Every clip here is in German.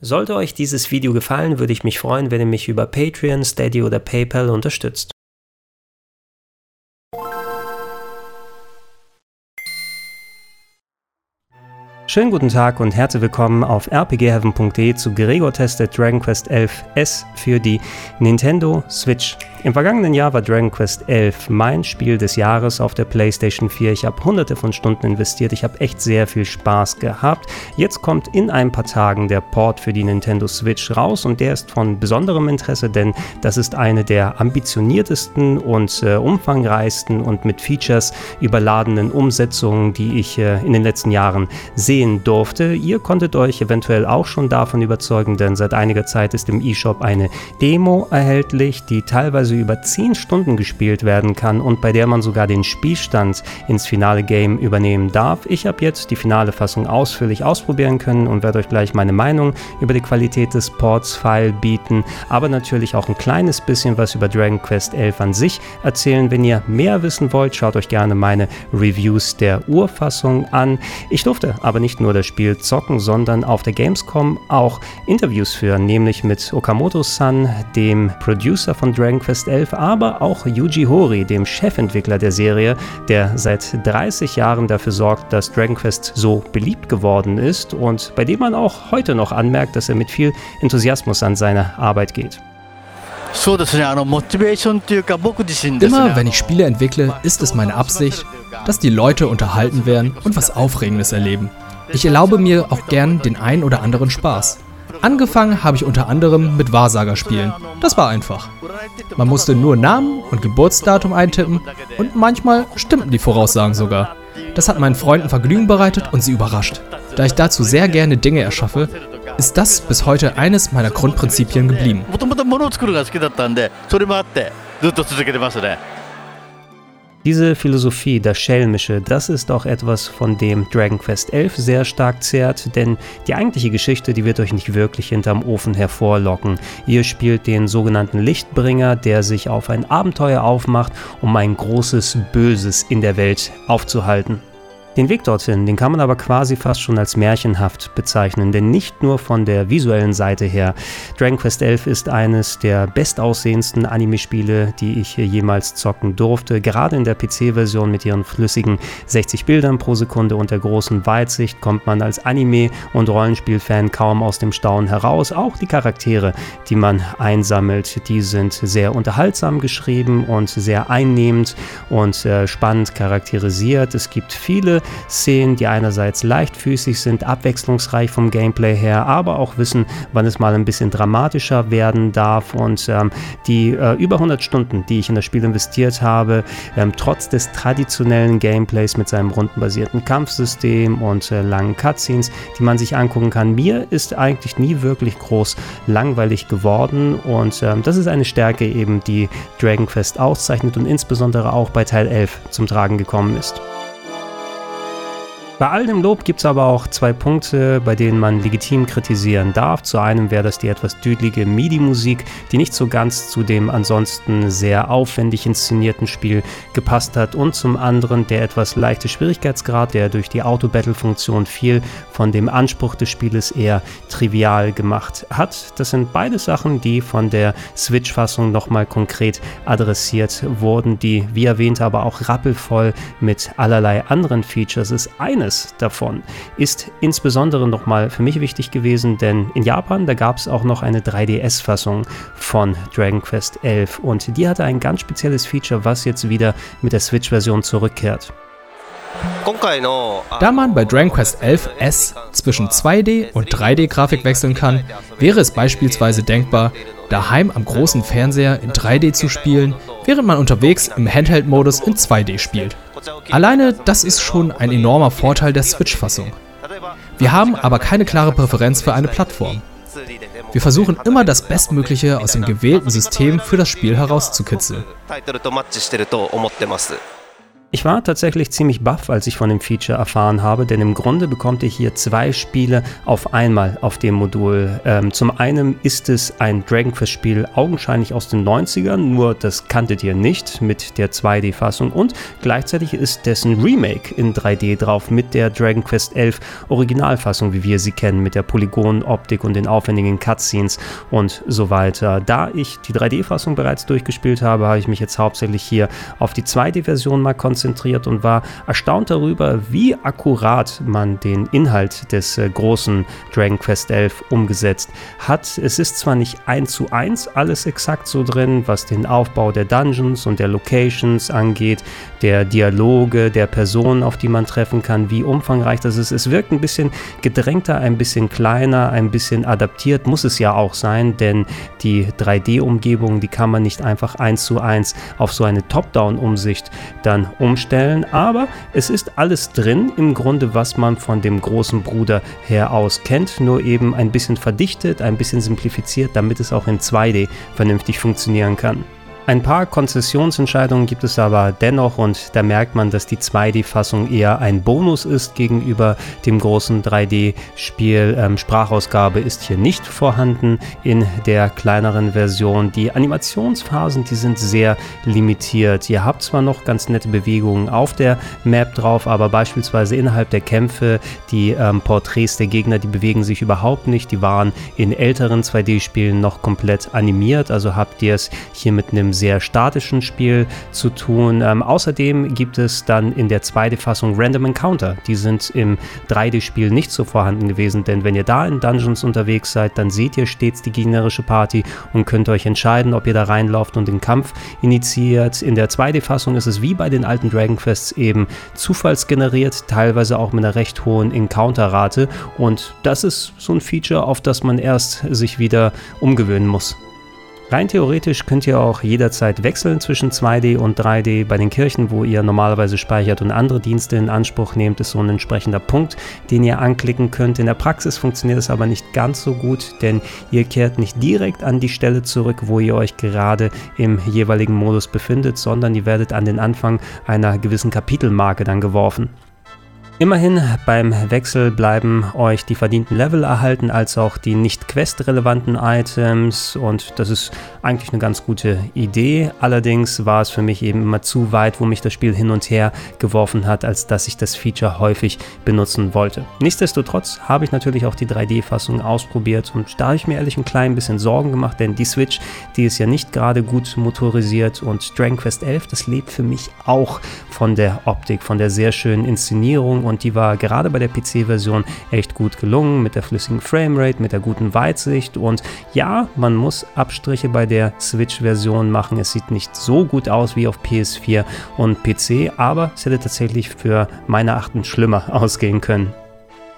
Sollte euch dieses Video gefallen, würde ich mich freuen, wenn ihr mich über Patreon, Steady oder PayPal unterstützt. Schönen guten Tag und herzlich willkommen auf rpgheaven.de zu Gregor testet Dragon Quest 11 S für die Nintendo Switch. Im vergangenen Jahr war Dragon Quest 11 mein Spiel des Jahres auf der PlayStation 4. Ich habe hunderte von Stunden investiert. Ich habe echt sehr viel Spaß gehabt. Jetzt kommt in ein paar Tagen der Port für die Nintendo Switch raus und der ist von besonderem Interesse, denn das ist eine der ambitioniertesten und äh, umfangreichsten und mit Features überladenen Umsetzungen, die ich äh, in den letzten Jahren sehen durfte. Ihr konntet euch eventuell auch schon davon überzeugen, denn seit einiger Zeit ist im eShop eine Demo erhältlich, die teilweise über 10 Stunden gespielt werden kann und bei der man sogar den Spielstand ins finale Game übernehmen darf. Ich habe jetzt die finale Fassung ausführlich ausprobieren können und werde euch gleich meine Meinung über die Qualität des Ports File bieten, aber natürlich auch ein kleines bisschen was über Dragon Quest 11 an sich erzählen. Wenn ihr mehr wissen wollt, schaut euch gerne meine Reviews der Urfassung an. Ich durfte aber nicht nur das Spiel zocken, sondern auf der Gamescom auch Interviews führen, nämlich mit Okamoto-san, dem Producer von Dragon Quest Quest 11, aber auch Yuji Horii, dem Chefentwickler der Serie, der seit 30 Jahren dafür sorgt, dass Dragon Quest so beliebt geworden ist und bei dem man auch heute noch anmerkt, dass er mit viel Enthusiasmus an seine Arbeit geht. Immer wenn ich Spiele entwickle, ist es meine Absicht, dass die Leute unterhalten werden und was Aufregendes erleben. Ich erlaube mir auch gern den einen oder anderen Spaß. Angefangen habe ich unter anderem mit Wahrsagerspielen. Das war einfach. Man musste nur Namen und Geburtsdatum eintippen und manchmal stimmten die Voraussagen sogar. Das hat meinen Freunden Vergnügen bereitet und sie überrascht. Da ich dazu sehr gerne Dinge erschaffe, ist das bis heute eines meiner Grundprinzipien geblieben. Diese Philosophie, das Schelmische, das ist auch etwas, von dem Dragon Quest 11 sehr stark zehrt, denn die eigentliche Geschichte, die wird euch nicht wirklich hinterm Ofen hervorlocken. Ihr spielt den sogenannten Lichtbringer, der sich auf ein Abenteuer aufmacht, um ein großes Böses in der Welt aufzuhalten. Den Weg dorthin, den kann man aber quasi fast schon als märchenhaft bezeichnen, denn nicht nur von der visuellen Seite her. Dragon Quest XI ist eines der bestaussehendsten Anime-Spiele, die ich jemals zocken durfte. Gerade in der PC-Version mit ihren flüssigen 60 Bildern pro Sekunde und der großen Weitsicht kommt man als Anime- und Rollenspiel-Fan kaum aus dem Staunen heraus. Auch die Charaktere, die man einsammelt, die sind sehr unterhaltsam geschrieben und sehr einnehmend und äh, spannend charakterisiert. Es gibt viele Szenen, die einerseits leichtfüßig sind, abwechslungsreich vom Gameplay her, aber auch wissen, wann es mal ein bisschen dramatischer werden darf. Und ähm, die äh, über 100 Stunden, die ich in das Spiel investiert habe, ähm, trotz des traditionellen Gameplays mit seinem rundenbasierten Kampfsystem und äh, langen Cutscenes, die man sich angucken kann, mir ist eigentlich nie wirklich groß langweilig geworden. Und ähm, das ist eine Stärke eben, die Dragon Quest auszeichnet und insbesondere auch bei Teil 11 zum Tragen gekommen ist. Bei all dem Lob gibt es aber auch zwei Punkte, bei denen man legitim kritisieren darf. Zu einem wäre das die etwas düdlige MIDI-Musik, die nicht so ganz zu dem ansonsten sehr aufwendig inszenierten Spiel gepasst hat. Und zum anderen der etwas leichte Schwierigkeitsgrad, der durch die Auto-Battle-Funktion viel von dem Anspruch des Spieles eher trivial gemacht hat. Das sind beide Sachen, die von der Switch-Fassung nochmal konkret adressiert wurden, die, wie erwähnt, aber auch rappelvoll mit allerlei anderen Features ist. Eine eines davon ist insbesondere nochmal für mich wichtig gewesen, denn in Japan, da gab es auch noch eine 3DS-Fassung von Dragon Quest 11 und die hatte ein ganz spezielles Feature, was jetzt wieder mit der Switch-Version zurückkehrt. Da man bei Dragon Quest 11 S zwischen 2D und 3D-Grafik wechseln kann, wäre es beispielsweise denkbar, daheim am großen Fernseher in 3D zu spielen, während man unterwegs im Handheld-Modus in 2D spielt. Alleine das ist schon ein enormer Vorteil der Switch-Fassung. Wir haben aber keine klare Präferenz für eine Plattform. Wir versuchen immer das Bestmögliche aus dem gewählten System für das Spiel herauszukitzeln. Ich war tatsächlich ziemlich baff, als ich von dem Feature erfahren habe, denn im Grunde bekommt ihr hier zwei Spiele auf einmal auf dem Modul. Ähm, zum einen ist es ein Dragon Quest Spiel augenscheinlich aus den 90ern, nur das kanntet ihr nicht mit der 2D-Fassung und gleichzeitig ist dessen Remake in 3D drauf mit der Dragon Quest 11 Originalfassung, wie wir sie kennen, mit der Polygon-Optik und den aufwendigen Cutscenes und so weiter. Da ich die 3D-Fassung bereits durchgespielt habe, habe ich mich jetzt hauptsächlich hier auf die 2D-Version mal konzentriert konzentriert und war erstaunt darüber, wie akkurat man den Inhalt des äh, großen Dragon Quest 11 umgesetzt hat. Es ist zwar nicht eins zu eins alles exakt so drin, was den Aufbau der Dungeons und der Locations angeht, der Dialoge, der Personen, auf die man treffen kann, wie umfangreich das ist. Es wirkt ein bisschen gedrängter, ein bisschen kleiner, ein bisschen adaptiert, muss es ja auch sein, denn die 3D-Umgebung, die kann man nicht einfach eins zu eins auf so eine Top-Down-Umsicht dann umstellen umstellen, aber es ist alles drin, im Grunde, was man von dem großen Bruder her aus kennt, nur eben ein bisschen verdichtet, ein bisschen simplifiziert, damit es auch in 2D vernünftig funktionieren kann. Ein paar Konzessionsentscheidungen gibt es aber dennoch und da merkt man, dass die 2D-Fassung eher ein Bonus ist gegenüber dem großen 3D-Spiel. Ähm, Sprachausgabe ist hier nicht vorhanden in der kleineren Version. Die Animationsphasen, die sind sehr limitiert. Ihr habt zwar noch ganz nette Bewegungen auf der Map drauf, aber beispielsweise innerhalb der Kämpfe, die ähm, Porträts der Gegner, die bewegen sich überhaupt nicht. Die waren in älteren 2D-Spielen noch komplett animiert, also habt ihr es hier mit einem sehr statischen Spiel zu tun. Ähm, außerdem gibt es dann in der 2D-Fassung Random Encounter. Die sind im 3D-Spiel nicht so vorhanden gewesen, denn wenn ihr da in Dungeons unterwegs seid, dann seht ihr stets die gegnerische Party und könnt euch entscheiden, ob ihr da reinlauft und den Kampf initiiert. In der 2D-Fassung ist es wie bei den alten Dragon Quests eben zufallsgeneriert, teilweise auch mit einer recht hohen Encounter-Rate und das ist so ein Feature, auf das man erst sich wieder umgewöhnen muss. Rein theoretisch könnt ihr auch jederzeit wechseln zwischen 2D und 3D. Bei den Kirchen, wo ihr normalerweise speichert und andere Dienste in Anspruch nehmt, ist so ein entsprechender Punkt, den ihr anklicken könnt. In der Praxis funktioniert es aber nicht ganz so gut, denn ihr kehrt nicht direkt an die Stelle zurück, wo ihr euch gerade im jeweiligen Modus befindet, sondern ihr werdet an den Anfang einer gewissen Kapitelmarke dann geworfen. Immerhin beim Wechsel bleiben euch die verdienten Level erhalten, als auch die nicht quest-relevanten Items und das ist eigentlich eine ganz gute Idee. Allerdings war es für mich eben immer zu weit, wo mich das Spiel hin und her geworfen hat, als dass ich das Feature häufig benutzen wollte. Nichtsdestotrotz habe ich natürlich auch die 3D-Fassung ausprobiert und da habe ich mir ehrlich ein klein bisschen Sorgen gemacht, denn die Switch, die ist ja nicht gerade gut motorisiert und Dragon Quest 11, das lebt für mich auch von der Optik, von der sehr schönen Inszenierung und die war gerade bei der PC-Version echt gut gelungen mit der flüssigen Framerate, mit der guten Weitsicht und ja, man muss Abstriche bei der Switch-Version machen. Es sieht nicht so gut aus wie auf PS4 und PC, aber es hätte tatsächlich für meine Achten schlimmer ausgehen können.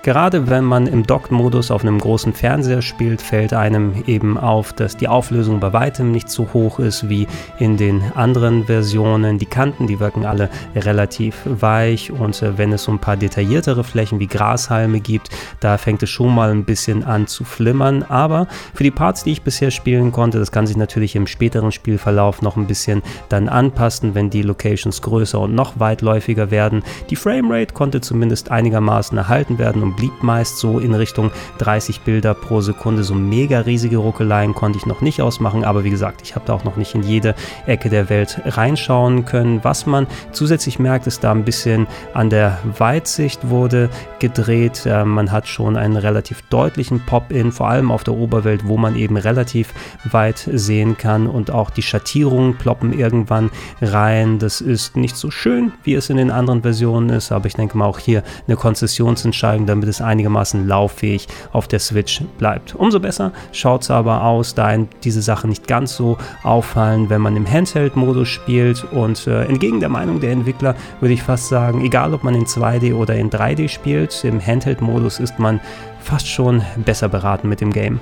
Gerade wenn man im Docked-Modus auf einem großen Fernseher spielt, fällt einem eben auf, dass die Auflösung bei weitem nicht so hoch ist wie in den anderen Versionen. Die Kanten, die wirken alle relativ weich und äh, wenn es so ein paar detailliertere Flächen wie Grashalme gibt, da fängt es schon mal ein bisschen an zu flimmern. Aber für die Parts, die ich bisher spielen konnte, das kann sich natürlich im späteren Spielverlauf noch ein bisschen dann anpassen, wenn die Locations größer und noch weitläufiger werden. Die Framerate konnte zumindest einigermaßen erhalten werden und blieb meist so in Richtung 30 Bilder pro Sekunde. So mega riesige Ruckeleien konnte ich noch nicht ausmachen, aber wie gesagt, ich habe da auch noch nicht in jede Ecke der Welt reinschauen können. Was man zusätzlich merkt, ist da ein bisschen an der Weitsicht wurde gedreht. Äh, man hat schon einen relativ deutlichen Pop-in, vor allem auf der Oberwelt, wo man eben relativ weit sehen kann und auch die Schattierungen ploppen irgendwann rein. Das ist nicht so schön, wie es in den anderen Versionen ist, aber ich denke mal auch hier eine Konzessionsentscheidung, damit damit es einigermaßen lauffähig auf der Switch bleibt. Umso besser schaut es aber aus, da diese Sachen nicht ganz so auffallen, wenn man im Handheld-Modus spielt. Und äh, entgegen der Meinung der Entwickler würde ich fast sagen, egal ob man in 2D oder in 3D spielt, im Handheld-Modus ist man fast schon besser beraten mit dem Game.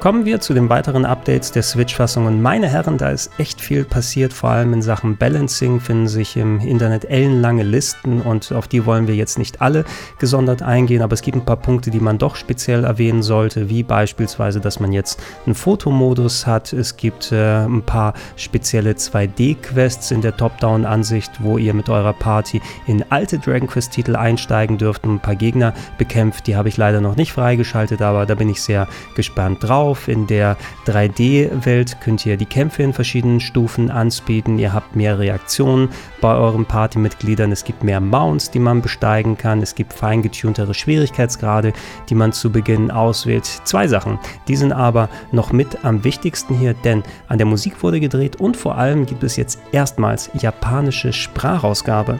Kommen wir zu den weiteren Updates der Switch-Fassung. Und meine Herren, da ist echt viel passiert, vor allem in Sachen Balancing finden sich im Internet ellenlange Listen und auf die wollen wir jetzt nicht alle gesondert eingehen, aber es gibt ein paar Punkte, die man doch speziell erwähnen sollte, wie beispielsweise, dass man jetzt einen Fotomodus hat. Es gibt äh, ein paar spezielle 2D-Quests in der Top-Down-Ansicht, wo ihr mit eurer Party in alte Dragon Quest-Titel einsteigen dürft und ein paar Gegner bekämpft. Die habe ich leider noch nicht freigeschaltet, aber da bin ich sehr gespannt drauf auf. In der 3D-Welt könnt ihr die Kämpfe in verschiedenen Stufen anspeeden. Ihr habt mehr Reaktionen bei euren Partymitgliedern. Es gibt mehr Mounts, die man besteigen kann. Es gibt feingetuntere Schwierigkeitsgrade, die man zu Beginn auswählt. Zwei Sachen, die sind aber noch mit am wichtigsten hier, denn an der Musik wurde gedreht und vor allem gibt es jetzt erstmals japanische Sprachausgabe.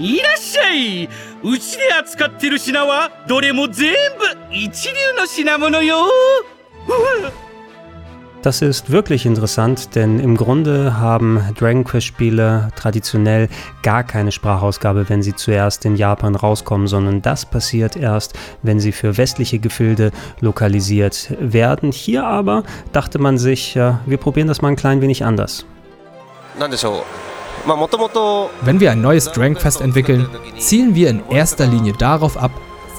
いらっしゃいうちで扱ってる品はどれも全部一流の品物よ das ist wirklich interessant, denn im Grunde haben Dragon Quest Spiele traditionell gar keine Sprachausgabe, wenn sie zuerst in Japan rauskommen, sondern das passiert erst, wenn sie für westliche Gefilde lokalisiert werden. Hier aber dachte man sich, ja, wir probieren das mal ein klein wenig anders. Wenn wir ein neues Dragon Quest entwickeln, zielen wir in erster Linie darauf ab,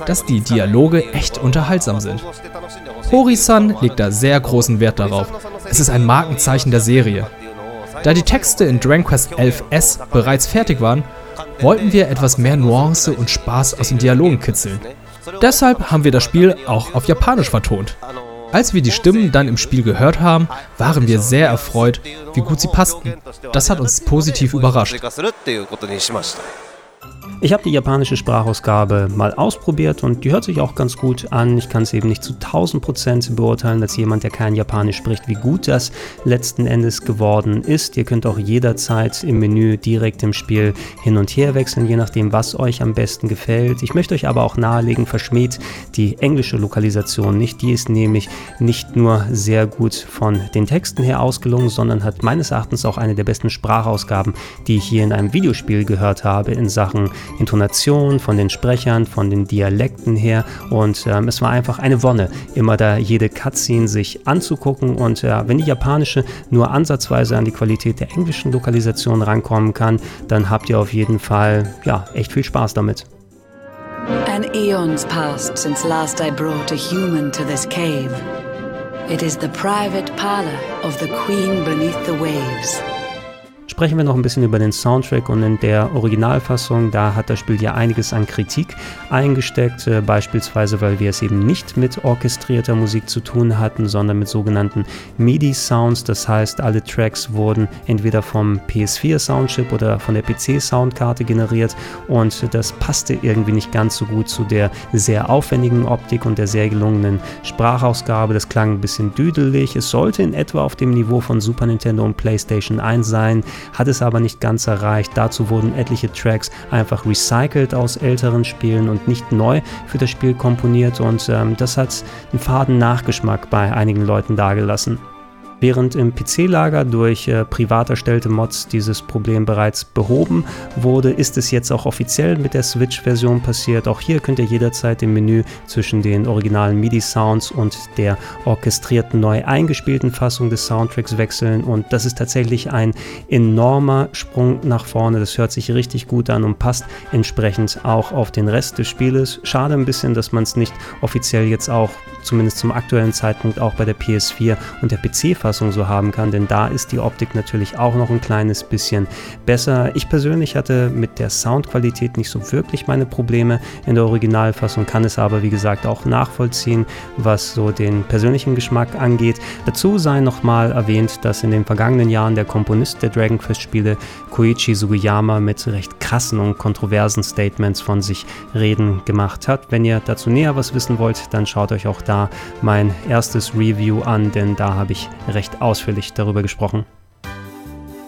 dass die Dialoge echt unterhaltsam sind. Hori-san legt da sehr großen Wert darauf. Es ist ein Markenzeichen der Serie. Da die Texte in Dragon Quest 11S bereits fertig waren, wollten wir etwas mehr Nuance und Spaß aus den Dialogen kitzeln. Deshalb haben wir das Spiel auch auf Japanisch vertont. Als wir die Stimmen dann im Spiel gehört haben, waren wir sehr erfreut, wie gut sie passten. Das hat uns positiv überrascht. Ich habe die japanische Sprachausgabe mal ausprobiert und die hört sich auch ganz gut an. Ich kann es eben nicht zu 1000% beurteilen als jemand, der kein Japanisch spricht, wie gut das letzten Endes geworden ist. Ihr könnt auch jederzeit im Menü direkt im Spiel hin und her wechseln, je nachdem, was euch am besten gefällt. Ich möchte euch aber auch nahelegen, verschmäht die englische Lokalisation nicht. Die ist nämlich nicht nur sehr gut von den Texten her ausgelungen, sondern hat meines Erachtens auch eine der besten Sprachausgaben, die ich hier in einem Videospiel gehört habe in Sachen Intonation, von den Sprechern, von den Dialekten her. Und ähm, es war einfach eine Wonne, immer da jede Cutscene sich anzugucken. Und äh, wenn die japanische nur ansatzweise an die Qualität der englischen Lokalisation rankommen kann, dann habt ihr auf jeden Fall ja echt viel Spaß damit. An eon's passed since last I brought a human to this cave. It is the private parlor of the queen beneath the waves sprechen wir noch ein bisschen über den Soundtrack und in der Originalfassung, da hat das Spiel ja einiges an Kritik eingesteckt, äh, beispielsweise weil wir es eben nicht mit orchestrierter Musik zu tun hatten, sondern mit sogenannten MIDI-Sounds, das heißt alle Tracks wurden entweder vom PS4 Soundchip oder von der PC Soundkarte generiert und das passte irgendwie nicht ganz so gut zu der sehr aufwendigen Optik und der sehr gelungenen Sprachausgabe, das klang ein bisschen düdelig, es sollte in etwa auf dem Niveau von Super Nintendo und PlayStation 1 sein, hat es aber nicht ganz erreicht. Dazu wurden etliche Tracks einfach recycelt aus älteren Spielen und nicht neu für das Spiel komponiert und ähm, das hat einen faden Nachgeschmack bei einigen Leuten dargelassen. Während im PC-Lager durch äh, privat erstellte Mods dieses Problem bereits behoben wurde, ist es jetzt auch offiziell mit der Switch-Version passiert. Auch hier könnt ihr jederzeit im Menü zwischen den originalen MIDI-Sounds und der orchestrierten neu eingespielten Fassung des Soundtracks wechseln. Und das ist tatsächlich ein enormer Sprung nach vorne. Das hört sich richtig gut an und passt entsprechend auch auf den Rest des Spieles. Schade ein bisschen, dass man es nicht offiziell jetzt auch, zumindest zum aktuellen Zeitpunkt, auch bei der PS4 und der PC Fassung so haben kann, denn da ist die Optik natürlich auch noch ein kleines bisschen besser. Ich persönlich hatte mit der Soundqualität nicht so wirklich meine Probleme in der Originalfassung, kann es aber wie gesagt auch nachvollziehen, was so den persönlichen Geschmack angeht. Dazu sei nochmal erwähnt, dass in den vergangenen Jahren der Komponist der Dragon Quest Spiele Koichi Sugiyama mit recht krassen und kontroversen Statements von sich reden gemacht hat. Wenn ihr dazu näher was wissen wollt, dann schaut euch auch da mein erstes Review an, denn da habe ich recht ausführlich darüber gesprochen.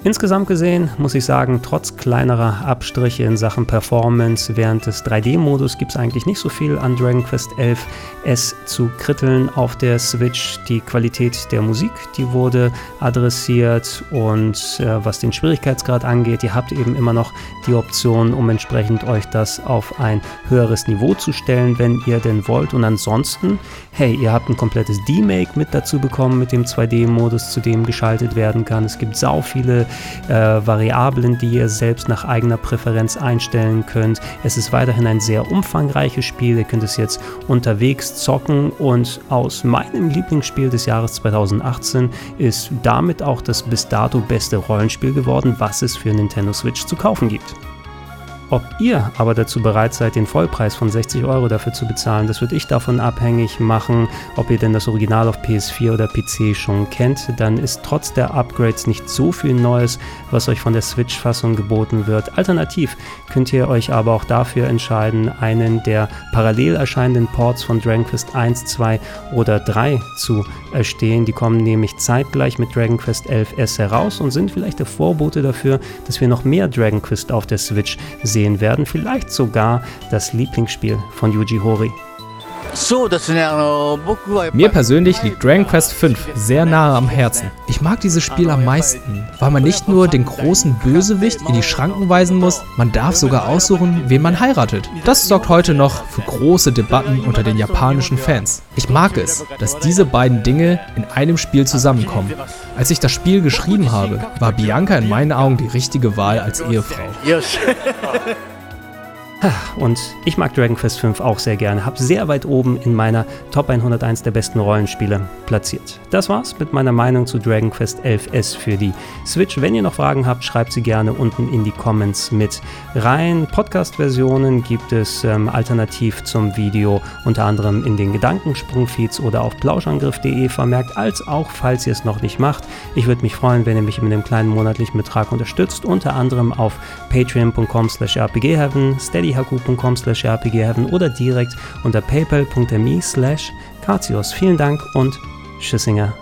Insgesamt gesehen muss ich sagen, trotz kleinerer Abstriche in Sachen Performance während des 3D-Modus gibt es eigentlich nicht so viel an Dragon Quest 11 S zu kritteln auf der Switch. Die Qualität der Musik, die wurde adressiert und äh, was den Schwierigkeitsgrad angeht, ihr habt eben immer noch die Option, um entsprechend euch das auf ein höheres Niveau zu stellen, wenn ihr denn wollt. Und ansonsten, hey, ihr habt ein komplettes D-Make mit dazu bekommen mit dem 2D-Modus, zu dem geschaltet werden kann. Es gibt sau viele äh, Variablen, die ihr selbst nach eigener Präferenz einstellen könnt. Es ist weiterhin ein sehr umfangreiches Spiel. Ihr könnt es jetzt unterwegs zocken und aus meinem Lieblingsspiel des Jahres 2018 ist damit auch das bis dato beste Rollenspiel geworden, was es für Nintendo Switch zu kaufen gibt. Ob ihr aber dazu bereit seid, den Vollpreis von 60 Euro dafür zu bezahlen, das würde ich davon abhängig machen, ob ihr denn das Original auf PS4 oder PC schon kennt. Dann ist trotz der Upgrades nicht so viel Neues, was euch von der Switch-Fassung geboten wird. Alternativ könnt ihr euch aber auch dafür entscheiden, einen der parallel erscheinenden Ports von Dragon Quest 1, 2 oder 3 zu erstehen. Die kommen nämlich zeitgleich mit Dragon Quest 11S heraus und sind vielleicht der Vorbote dafür, dass wir noch mehr Dragon Quest auf der Switch sehen sehen werden, vielleicht sogar das Lieblingsspiel von Yuji Horii. Mir persönlich liegt Dragon Quest V sehr nahe am Herzen. Ich mag dieses Spiel am meisten, weil man nicht nur den großen Bösewicht in die Schranken weisen muss, man darf sogar aussuchen, wen man heiratet. Das sorgt heute noch für große Debatten unter den japanischen Fans. Ich mag es, dass diese beiden Dinge in einem Spiel zusammenkommen. Als ich das Spiel geschrieben habe, war Bianca in meinen Augen die richtige Wahl als Ehefrau. Und ich mag Dragon Quest V auch sehr gerne, habe sehr weit oben in meiner Top 101 der besten Rollenspiele platziert. Das war's mit meiner Meinung zu Dragon Quest 11S für die Switch. Wenn ihr noch Fragen habt, schreibt sie gerne unten in die Comments mit rein. Podcast-Versionen gibt es ähm, alternativ zum Video unter anderem in den Gedankensprung-Feeds oder auf plauschangriff.de vermerkt, als auch, falls ihr es noch nicht macht. Ich würde mich freuen, wenn ihr mich mit einem kleinen monatlichen Betrag unterstützt, unter anderem auf patreon.com slash rpgheaven, steady steadyhq.com slash rpgheaven oder direkt unter paypal.me slash Vielen Dank und Tschüssinger.